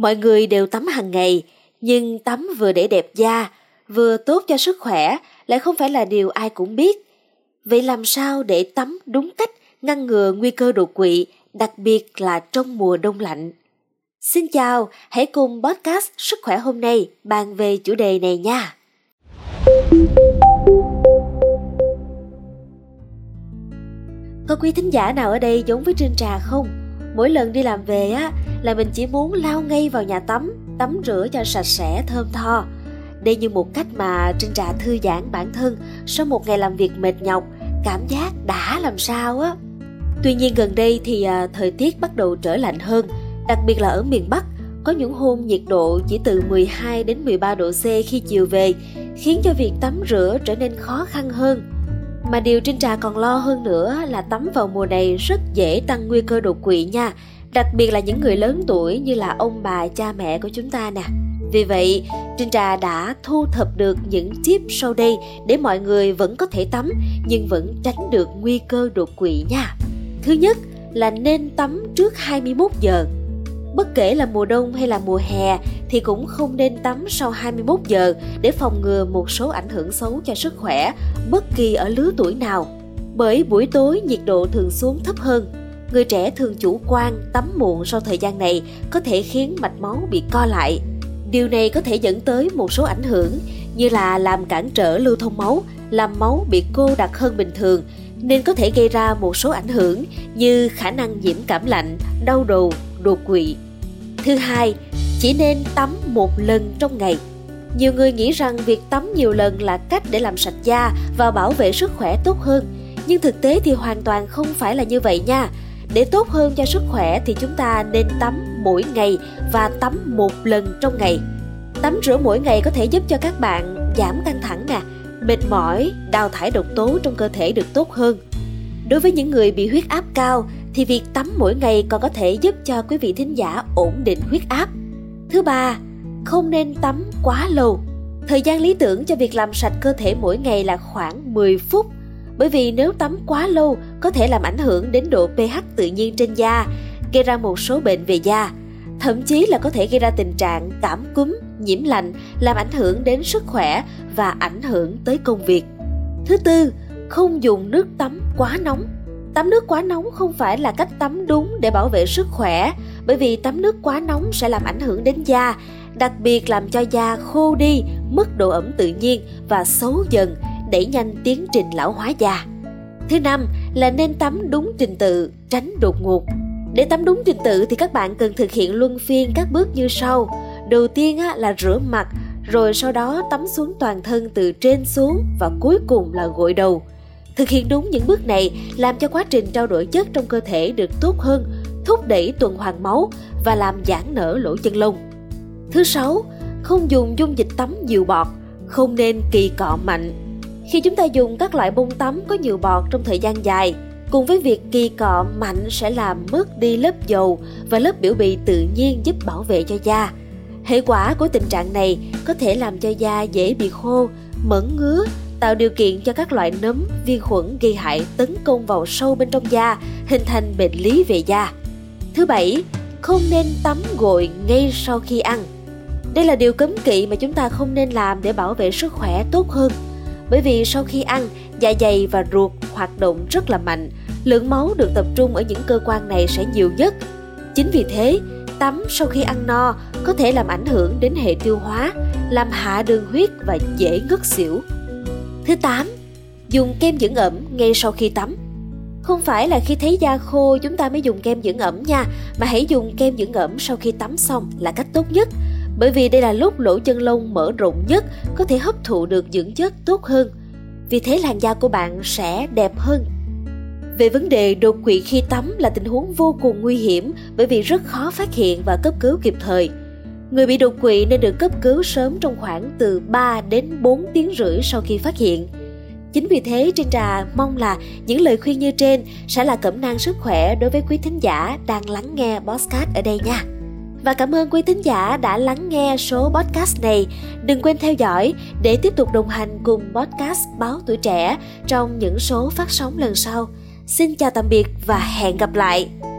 Mọi người đều tắm hàng ngày, nhưng tắm vừa để đẹp da, vừa tốt cho sức khỏe lại không phải là điều ai cũng biết. Vậy làm sao để tắm đúng cách ngăn ngừa nguy cơ đột quỵ, đặc biệt là trong mùa đông lạnh? Xin chào, hãy cùng podcast Sức khỏe hôm nay bàn về chủ đề này nha. Có quý thính giả nào ở đây giống với Trinh Trà không? Mỗi lần đi làm về á là mình chỉ muốn lao ngay vào nhà tắm, tắm rửa cho sạch sẽ thơm tho. Đây như một cách mà Trinh Trà thư giãn bản thân sau một ngày làm việc mệt nhọc, cảm giác đã làm sao á. Tuy nhiên gần đây thì à, thời tiết bắt đầu trở lạnh hơn, đặc biệt là ở miền Bắc, có những hôm nhiệt độ chỉ từ 12 đến 13 độ C khi chiều về, khiến cho việc tắm rửa trở nên khó khăn hơn. Mà điều Trinh Trà còn lo hơn nữa là tắm vào mùa này rất dễ tăng nguy cơ đột quỵ nha, đặc biệt là những người lớn tuổi như là ông bà cha mẹ của chúng ta nè. Vì vậy, Trinh Trà đã thu thập được những tip sau đây để mọi người vẫn có thể tắm nhưng vẫn tránh được nguy cơ đột quỵ nha. Thứ nhất là nên tắm trước 21 giờ. Bất kể là mùa đông hay là mùa hè thì cũng không nên tắm sau 21 giờ để phòng ngừa một số ảnh hưởng xấu cho sức khỏe bất kỳ ở lứa tuổi nào. Bởi buổi tối nhiệt độ thường xuống thấp hơn, người trẻ thường chủ quan tắm muộn sau thời gian này có thể khiến mạch máu bị co lại. Điều này có thể dẫn tới một số ảnh hưởng như là làm cản trở lưu thông máu, làm máu bị cô đặc hơn bình thường nên có thể gây ra một số ảnh hưởng như khả năng nhiễm cảm lạnh, đau đầu, đột quỵ. Thứ hai, chỉ nên tắm một lần trong ngày. Nhiều người nghĩ rằng việc tắm nhiều lần là cách để làm sạch da và bảo vệ sức khỏe tốt hơn, nhưng thực tế thì hoàn toàn không phải là như vậy nha. Để tốt hơn cho sức khỏe thì chúng ta nên tắm mỗi ngày và tắm một lần trong ngày. Tắm rửa mỗi ngày có thể giúp cho các bạn giảm căng thẳng nè, mệt mỏi, đào thải độc tố trong cơ thể được tốt hơn. Đối với những người bị huyết áp cao thì việc tắm mỗi ngày còn có thể giúp cho quý vị thính giả ổn định huyết áp. Thứ ba, không nên tắm quá lâu. Thời gian lý tưởng cho việc làm sạch cơ thể mỗi ngày là khoảng 10 phút bởi vì nếu tắm quá lâu có thể làm ảnh hưởng đến độ pH tự nhiên trên da, gây ra một số bệnh về da, thậm chí là có thể gây ra tình trạng cảm cúm, nhiễm lạnh, làm ảnh hưởng đến sức khỏe và ảnh hưởng tới công việc. Thứ tư, không dùng nước tắm quá nóng. Tắm nước quá nóng không phải là cách tắm đúng để bảo vệ sức khỏe, bởi vì tắm nước quá nóng sẽ làm ảnh hưởng đến da, đặc biệt làm cho da khô đi, mất độ ẩm tự nhiên và xấu dần, đẩy nhanh tiến trình lão hóa da. Thứ năm là nên tắm đúng trình tự, tránh đột ngột. Để tắm đúng trình tự thì các bạn cần thực hiện luân phiên các bước như sau. Đầu tiên là rửa mặt, rồi sau đó tắm xuống toàn thân từ trên xuống và cuối cùng là gội đầu. Thực hiện đúng những bước này làm cho quá trình trao đổi chất trong cơ thể được tốt hơn, thúc đẩy tuần hoàn máu và làm giãn nở lỗ chân lông. Thứ sáu, không dùng dung dịch tắm nhiều bọt, không nên kỳ cọ mạnh. Khi chúng ta dùng các loại bông tắm có nhiều bọt trong thời gian dài, cùng với việc kỳ cọ mạnh sẽ làm mất đi lớp dầu và lớp biểu bì tự nhiên giúp bảo vệ cho da. Hệ quả của tình trạng này có thể làm cho da dễ bị khô, mẩn ngứa, tạo điều kiện cho các loại nấm, vi khuẩn gây hại tấn công vào sâu bên trong da, hình thành bệnh lý về da. Thứ bảy, không nên tắm gội ngay sau khi ăn. Đây là điều cấm kỵ mà chúng ta không nên làm để bảo vệ sức khỏe tốt hơn. Bởi vì sau khi ăn, dạ dày và ruột hoạt động rất là mạnh, lượng máu được tập trung ở những cơ quan này sẽ nhiều nhất. Chính vì thế, tắm sau khi ăn no có thể làm ảnh hưởng đến hệ tiêu hóa, làm hạ đường huyết và dễ ngất xỉu. Thứ 8. Dùng kem dưỡng ẩm ngay sau khi tắm. Không phải là khi thấy da khô chúng ta mới dùng kem dưỡng ẩm nha, mà hãy dùng kem dưỡng ẩm sau khi tắm xong là cách tốt nhất. Bởi vì đây là lúc lỗ chân lông mở rộng nhất, có thể hấp thụ được dưỡng chất tốt hơn. Vì thế làn da của bạn sẽ đẹp hơn. Về vấn đề đột quỵ khi tắm là tình huống vô cùng nguy hiểm bởi vì rất khó phát hiện và cấp cứu kịp thời. Người bị đột quỵ nên được cấp cứu sớm trong khoảng từ 3 đến 4 tiếng rưỡi sau khi phát hiện. Chính vì thế trên trà mong là những lời khuyên như trên sẽ là cẩm nang sức khỏe đối với quý thính giả đang lắng nghe podcast ở đây nha. Và cảm ơn quý thính giả đã lắng nghe số podcast này. Đừng quên theo dõi để tiếp tục đồng hành cùng podcast Báo Tuổi Trẻ trong những số phát sóng lần sau. Xin chào tạm biệt và hẹn gặp lại!